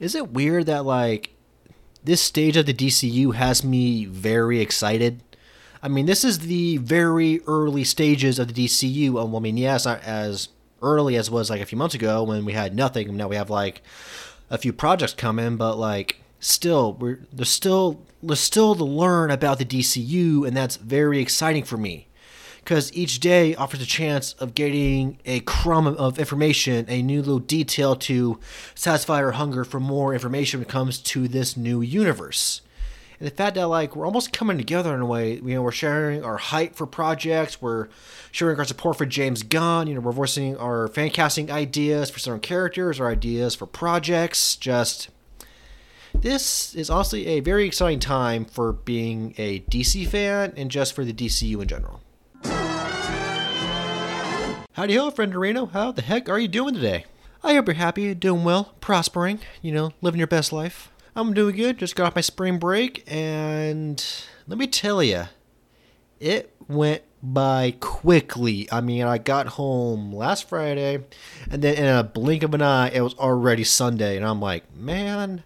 Is it weird that like this stage of the DCU has me very excited? I mean, this is the very early stages of the DCU. Um, well, I mean, not as early as was like a few months ago when we had nothing. Now we have like a few projects coming, but like still, we're there's still there's still to learn about the DCU, and that's very exciting for me because each day offers a chance of getting a crumb of information, a new little detail to satisfy our hunger for more information when it comes to this new universe. And the fact that like we're almost coming together in a way, you know, we're sharing our hype for projects, we're sharing our support for James Gunn, you know, we're voicing our fan casting ideas for certain characters or ideas for projects. Just this is honestly a very exciting time for being a DC fan and just for the DCU in general. Howdy ho, friend Dorino. How the heck are you doing today? I hope you're happy, doing well, prospering, you know, living your best life. I'm doing good. Just got off my spring break, and let me tell you, it went by quickly. I mean, I got home last Friday, and then in a blink of an eye, it was already Sunday, and I'm like, man,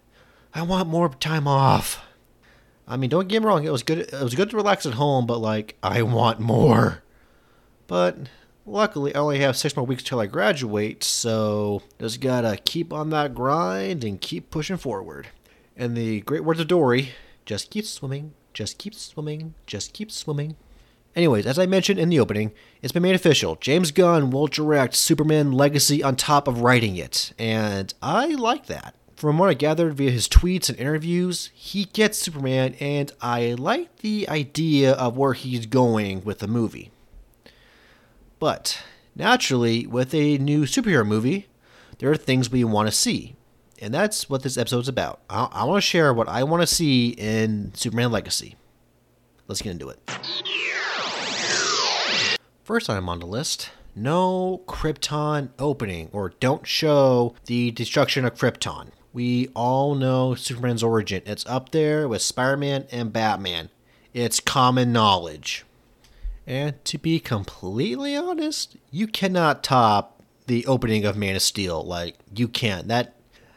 I want more time off. I mean, don't get me wrong, it was good. It was good to relax at home, but like, I want more. But luckily, I only have six more weeks till I graduate, so just gotta keep on that grind and keep pushing forward. And the great words of Dory just keep swimming, just keep swimming, just keep swimming. Anyways, as I mentioned in the opening, it's been made official. James Gunn will direct Superman Legacy on top of writing it, and I like that. From what I gathered via his tweets and interviews, he gets Superman, and I like the idea of where he's going with the movie. But naturally, with a new superhero movie, there are things we want to see. And that's what this episode's about. I, I want to share what I want to see in Superman Legacy. Let's get into it. First item on the list no Krypton opening, or don't show the destruction of Krypton. We all know Superman's origin. It's up there with Spider Man and Batman. It's common knowledge. And to be completely honest, you cannot top the opening of Man of Steel. Like you can't. That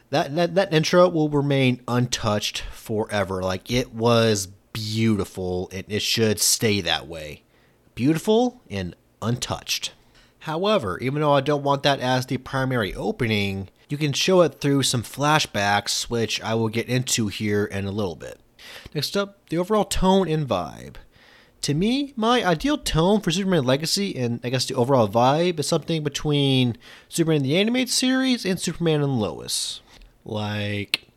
that that, that intro will remain untouched forever. Like it was beautiful and it should stay that way. Beautiful and untouched. However, even though I don't want that as the primary opening, you can show it through some flashbacks, which I will get into here in a little bit. Next up, the overall tone and vibe. To me, my ideal tone for Superman Legacy and I guess the overall vibe is something between Superman the Animated Series and Superman and Lois. Like,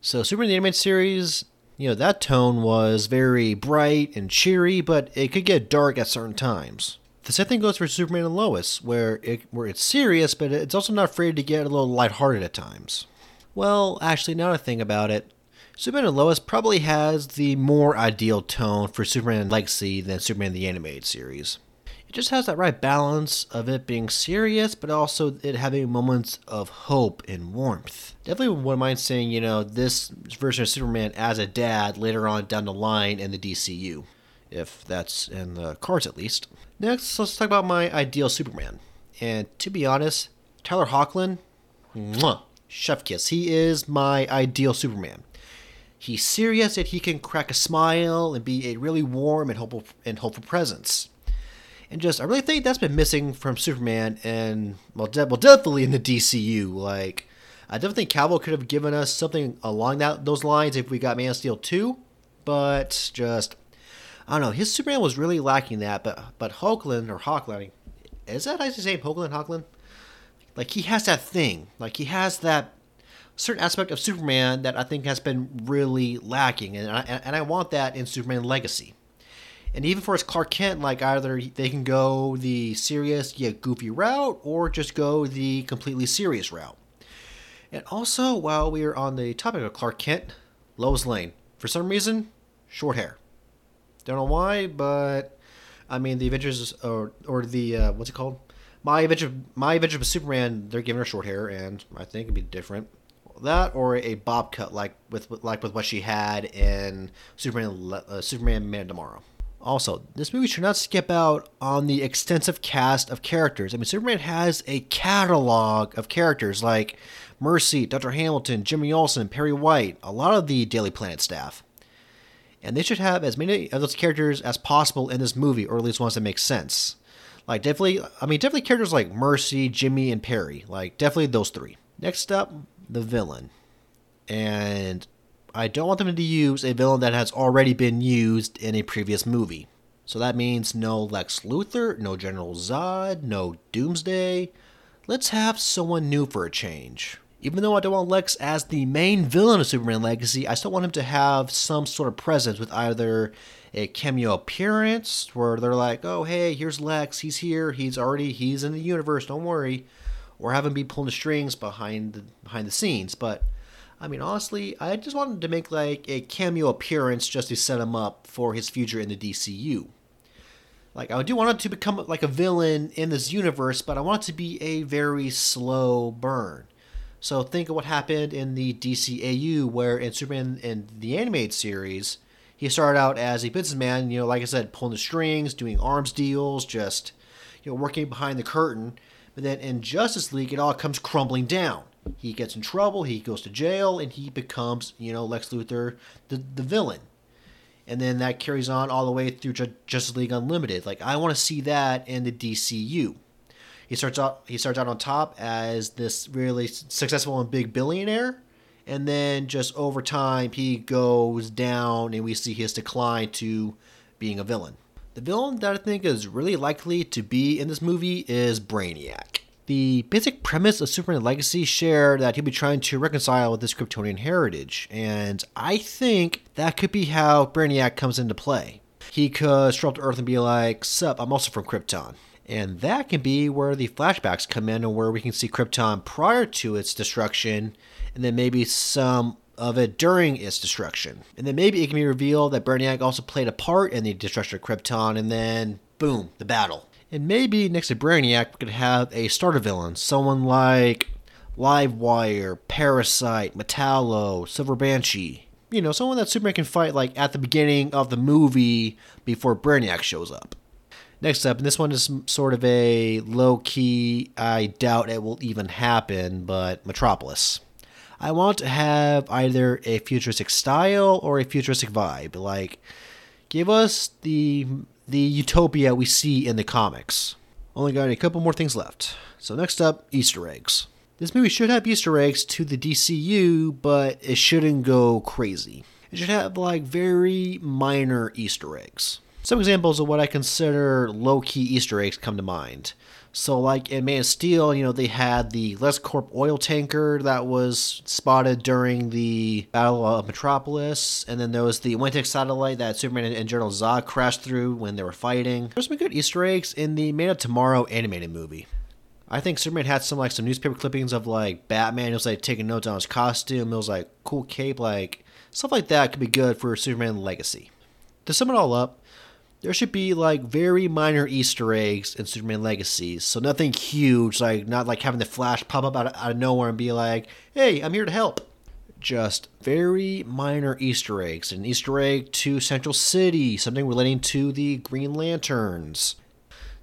so Superman the Animated Series, you know, that tone was very bright and cheery, but it could get dark at certain times. The same thing goes for Superman and Lois, where it where it's serious, but it's also not afraid to get a little lighthearted at times. Well, actually, now I think about it, Superman and Lois probably has the more ideal tone for Superman Legacy than Superman the Animated Series. It just has that right balance of it being serious, but also it having moments of hope and warmth. Definitely wouldn't mind seeing, you know, this version of Superman as a dad later on down the line in the DCU, if that's in the cards at least. Next, let's talk about my ideal Superman. And to be honest, Tyler Hoechlin, mwah, chef kiss. He is my ideal Superman. He's serious, yet he can crack a smile and be a really warm and hopeful and hopeful presence. And just, I really think that's been missing from Superman, and well, de- well, definitely in the DCU. Like, I definitely think Cavill could have given us something along that those lines if we got Man of Steel 2, but just I don't know. His Superman was really lacking that, but but Hoechlin or Hawkline, is that you say Hoechlin? Hawkline? Like he has that thing. Like he has that certain aspect of Superman that I think has been really lacking, and I, and I want that in Superman Legacy. And even for his Clark Kent, like either they can go the serious yet goofy route, or just go the completely serious route. And also, while we are on the topic of Clark Kent, Lois Lane, for some reason, short hair. Don't know why, but I mean the Avengers or or the uh, what's it called? My Adventure My Adventure with Superman. They're giving her short hair, and I think it'd be different. That or a bob cut like with like with what she had in Superman uh, Superman Man Tomorrow. Also, this movie should not skip out on the extensive cast of characters. I mean, Superman has a catalog of characters like Mercy, Dr. Hamilton, Jimmy Olsen, Perry White, a lot of the Daily Planet staff. And they should have as many of those characters as possible in this movie, or at least ones that make sense. Like, definitely, I mean, definitely characters like Mercy, Jimmy, and Perry. Like, definitely those three. Next up, the villain. And I don't want them to use a villain that has already been used in a previous movie. So that means no Lex Luthor, no General Zod, no Doomsday. Let's have someone new for a change. Even though I don't want Lex as the main villain of Superman Legacy, I still want him to have some sort of presence with either a cameo appearance where they're like, "Oh, hey, here's Lex. He's here. He's already he's in the universe. Don't worry," or have him be pulling the strings behind the behind the scenes. But I mean, honestly, I just wanted to make like a cameo appearance just to set him up for his future in the DCU. Like, I do want it to become like a villain in this universe, but I want it to be a very slow burn. So think of what happened in the DCAU, where in Superman in the animated series, he started out as a businessman, you know, like I said, pulling the strings, doing arms deals, just, you know, working behind the curtain. But then in Justice League, it all comes crumbling down. He gets in trouble, he goes to jail, and he becomes, you know, Lex Luthor, the, the villain and then that carries on all the way through Justice League Unlimited. Like I want to see that in the DCU. He starts out he starts out on top as this really successful and big billionaire, and then just over time he goes down, and we see his decline to being a villain. The villain that I think is really likely to be in this movie is Brainiac. The basic premise of Superman Legacy share that he'll be trying to reconcile with his Kryptonian heritage, and I think that could be how Brainiac comes into play. He could stroll up to Earth and be like, Sup, I'm also from Krypton. And that can be where the flashbacks come in and where we can see Krypton prior to its destruction, and then maybe some of it during its destruction. And then maybe it can be revealed that Brainiac also played a part in the destruction of Krypton, and then boom, the battle. And maybe next to Brainiac, we could have a starter villain, someone like Livewire, Parasite, Metallo, Silver Banshee. You know, someone that Superman can fight like at the beginning of the movie before Brainiac shows up. Next up, and this one is sort of a low key, I doubt it will even happen, but Metropolis. I want to have either a futuristic style or a futuristic vibe. Like, give us the the utopia we see in the comics. Only got a couple more things left. So, next up, Easter eggs. This movie should have Easter eggs to the DCU, but it shouldn't go crazy. It should have like very minor Easter eggs. Some examples of what I consider low key Easter eggs come to mind. So, like in Man of Steel, you know, they had the LexCorp oil tanker that was spotted during the Battle of Metropolis, and then there was the WayneTech satellite that Superman and General Zod crashed through when they were fighting. There's some good Easter eggs in the Man of Tomorrow animated movie. I think Superman had some like some newspaper clippings of like Batman. Was like taking notes on his costume. It was like cool cape, like stuff like that could be good for Superman Legacy. To sum it all up, there should be like very minor Easter eggs in Superman Legacies. So nothing huge, like not like having the Flash pop up out of, out of nowhere and be like, "Hey, I'm here to help." Just very minor Easter eggs. An Easter egg to Central City, something relating to the Green Lanterns.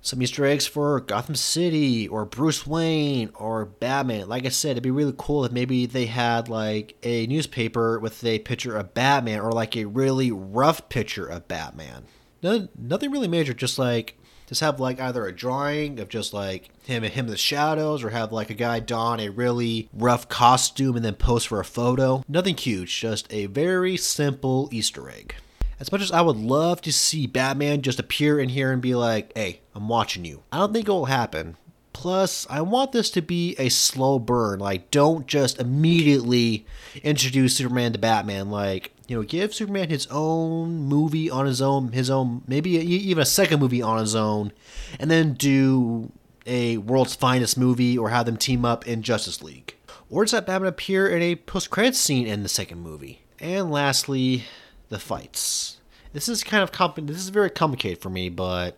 Some Easter eggs for Gotham City or Bruce Wayne or Batman. Like I said, it'd be really cool if maybe they had like a newspaper with a picture of Batman or like a really rough picture of Batman no, nothing really major. Just like just have like either a drawing of just like him and him in the shadows, or have like a guy don a really rough costume and then pose for a photo. Nothing huge, just a very simple Easter egg. As much as I would love to see Batman just appear in here and be like, "Hey, I'm watching you," I don't think it will happen. Plus, I want this to be a slow burn. Like, don't just immediately introduce Superman to Batman. Like, you know, give Superman his own movie on his own, his own, maybe even a second movie on his own, and then do a world's finest movie or have them team up in Justice League. Or just have Batman appear in a post credits scene in the second movie. And lastly, the fights. This is kind of compl- this is very complicated for me, but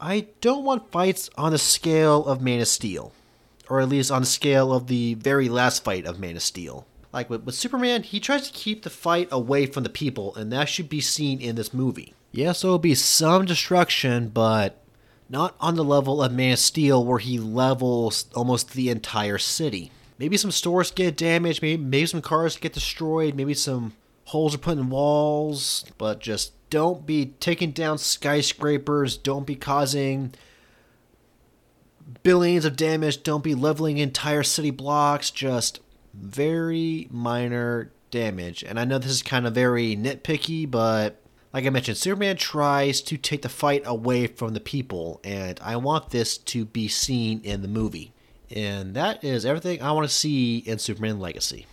I don't want fights on the scale of Man of Steel, or at least on the scale of the very last fight of Man of Steel. Like with, with Superman, he tries to keep the fight away from the people, and that should be seen in this movie. Yes, there will be some destruction, but not on the level of Man of Steel, where he levels almost the entire city. maybe some stores get damaged, maybe maybe some cars get destroyed, maybe some holes are put in walls, but just don't be taking down skyscrapers, don't be causing billions of damage, don't be leveling entire city blocks, just very minor damage. And I know this is kind of very nitpicky, but like I mentioned, Superman tries to take the fight away from the people, and I want this to be seen in the movie. And that is everything I want to see in Superman Legacy.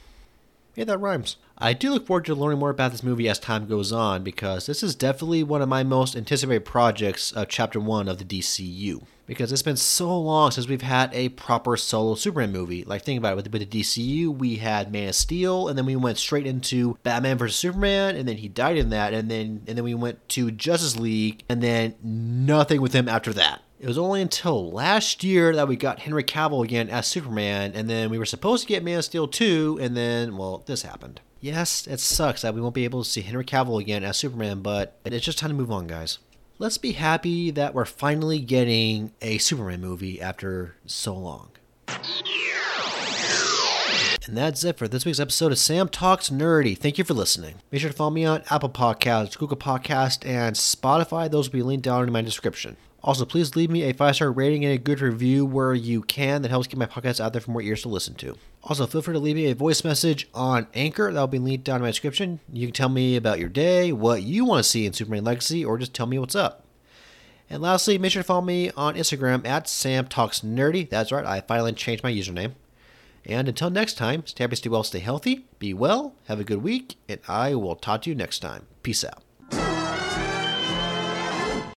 Hey, that rhymes. I do look forward to learning more about this movie as time goes on because this is definitely one of my most anticipated projects of Chapter 1 of the DCU. Because it's been so long since we've had a proper solo Superman movie. Like, think about it, with, with the DCU, we had Man of Steel, and then we went straight into Batman vs. Superman, and then he died in that, and then and then we went to Justice League, and then nothing with him after that. It was only until last year that we got Henry Cavill again as Superman, and then we were supposed to get Man of Steel 2, and then, well, this happened. Yes, it sucks that we won't be able to see Henry Cavill again as Superman, but it's just time to move on, guys. Let's be happy that we're finally getting a Superman movie after so long. And that's it for this week's episode of Sam Talks Nerdy. Thank you for listening. Make sure to follow me on Apple Podcasts, Google Podcast, and Spotify. Those will be linked down in my description. Also, please leave me a five star rating and a good review where you can. That helps get my podcast out there for more ears to listen to. Also, feel free to leave me a voice message on Anchor. That'll be linked down in my description. You can tell me about your day, what you want to see in Superman Legacy, or just tell me what's up. And lastly, make sure to follow me on Instagram at Sam Talks Nerdy. That's right, I finally changed my username. And until next time, stay happy, stay well, stay healthy, be well, have a good week, and I will talk to you next time. Peace out.